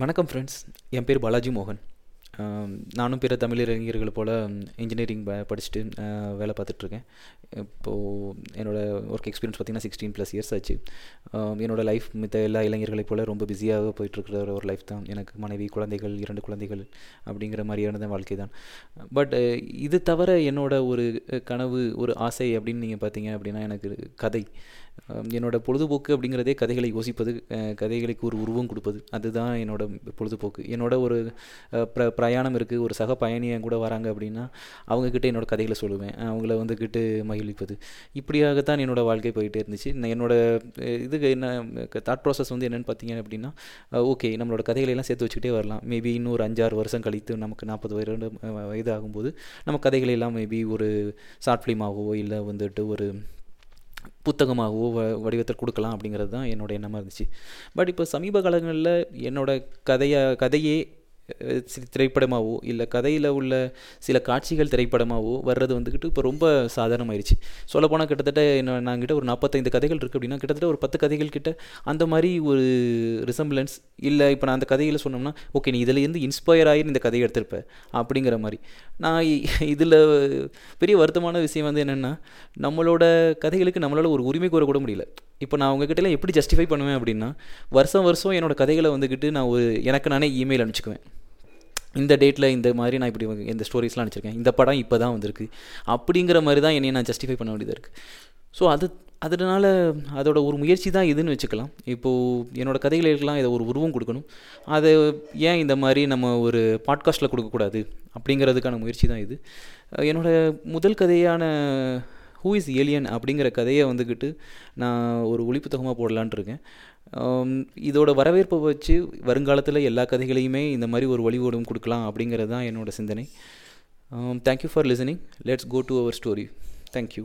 வணக்கம் ஃப்ரெண்ட்ஸ் என் பேர் பாலாஜி மோகன். நானும் பிற தமிழ் இளைஞர்கள் போல் இன்ஜினியரிங் ப படிச்சுட்டு வேலை பார்த்துட்ருக்கேன். இப்போது என்னோடய ஒர்க் எக்ஸ்பீரியன்ஸ் பார்த்திங்கன்னா சிக்ஸ்டீன் ப்ளஸ் இயர்ஸ் ஆச்சு. என்னோடய என்னோட லைஃப் மித்த எல்லா இளைஞர்களைப் போல் ரொம்ப பிஸியாக போயிட்டுருக்கிற ஒரு லைஃப் தான். எனக்கு மனைவி குழந்தைகள் இரண்டு குழந்தைகள் அப்படிங்கிற மாதிரியான வாழ்க்கை தான். பட் இது தவிர என்னோட ஒரு கனவு ஒரு ஆசை அப்படின்னு நீங்கள் பார்த்தீங்க அப்படின்னா எனக்கு கதை. என்னோட பொழுதுபோக்கு அப்படிங்கிறதே கதைகளை யோசிப்பது கதைகளுக்கு ஒரு உருவம் கொடுப்பது. அதுதான் என்னோட பொழுதுபோக்கு. என்னோட ஒரு ப்ர பிரயாணம் இருக்குது ஒரு சக பயணி என் கூட வராங்க அப்படின்னா அவங்கக்கிட்ட என்னோட கதைகளை சொல்லுவேன். அவங்கள வந்துக்கிட்டு மகிழ்விப்பது. இப்படியாகத்தான் என்னோடய வாழ்க்கை போயிட்டே இருந்துச்சு. என்னோடய என்னோட இதுக்கு என்ன தாட் ப்ராசஸ் வந்து என்னென்னு பார்த்தீங்க அப்படின்னா ஓகே நம்மளோட கதைகளையெல்லாம் சேர்த்து வச்சுக்கிட்டே வரலாம். மேபி இன்னொரு அஞ்சாறு வருஷம் கழித்து நமக்கு நாற்பது வயது வயது ஆகும்போது நம்ம கதைகளை எல்லாம் மேபி ஒரு ஷார்ட் ஃபிலிமாகவோ இல்லை வந்துட்டு ஒரு புத்தகமாகவோ வ வடிவத்தில் கொடுக்கலாம் அப்படிங்கிறது தான் என்னோட எண்ணமாக இருந்துச்சு. பட் இப்போ சமீப காலங்களில் என்னோடய கதையை கதையே திரைப்படமாகவோ இல்லை கதையில் உள்ள சில காட்சிகள் திரைப்படமாகவோ வர்றது வந்துக்கிட்டு இப்போ ரொம்ப சாதாரணமாயிருச்சு. சொல்லப்போனால் கிட்டத்தட்ட என்ன நாங்கிட்ட ஒரு நாற்பத்தைந்து கதைகள் இருக்குது அப்படின்னா கிட்டத்தட்ட ஒரு பத்து கதைகள் கிட்ட அந்த மாதிரி ஒரு ரிசம்பிளன்ஸ் இல்லை இப்போ நான் அந்த கதையில் சொன்னோம்னா ஓகே நீ இதுலேருந்து இன்ஸ்பயர் ஆகி இந்த கதையை எடுத்திருப்ப அப்படிங்கிற மாதிரி. நான் இதில் பெரிய வருத்தமான விஷயம் வந்து என்னென்னா நம்மளோட கதைகளுக்கு நம்மளால் ஒரு உரிமை கூறக்கூட கூட முடியல. இப்போ நான் உங்ககிட்டலாம் எப்படி ஜஸ்டிஃபை பண்ணுவேன் அப்படின்னா வருஷம் வருஷம் என்னோடய கதைகளை வந்துக்கிட்டு நான் ஒரு எனக்கு நானே இமெயில் அனுப்பிச்சுக்குவேன். இந்த டேட்டில் இந்த மாதிரி நான் இப்படி இந்த ஸ்டோரிஸ்லாம் அனுப்பிச்சிருக்கேன். இந்த படம் இப்போ தான் வந்திருக்கு. அப்படிங்கிற மாதிரி தான் என்னை நான் ஜஸ்டிஃபை பண்ண வேண்டியதாக இருக்குது ஸோ அது அதனால் அதோட ஒரு முயற்சி தான் இதுன்னு வச்சுக்கலாம். இப்போது என்னோட கதைகளுக்கெல்லாம் இதை ஒரு உருவம் கொடுக்கணும். அதை ஏன் இந்த மாதிரி நம்ம ஒரு பாட்காஸ்ட்டில் கொடுக்கக்கூடாது? அப்படிங்கிறதுக்கான முயற்சி தான் இது. என்னோடய முதல் கதையான ஹூ இஸ் ஏலியன் அப்படிங்கிற கதையை வந்துக்கிட்டு நான் ஒரு ஒளி புத்தகமாக போடலான்ட்டு இருக்கேன் இதோட வரவேற்பை வச்சு வருங்காலத்தில் எல்லா கதைகளையுமே இந்த மாதிரி ஒரு வழிவோடும் கொடுக்கலாம் அப்படிங்கிறது தான் என்னோட சிந்தனை. Thank you for listening let's go to our story thank you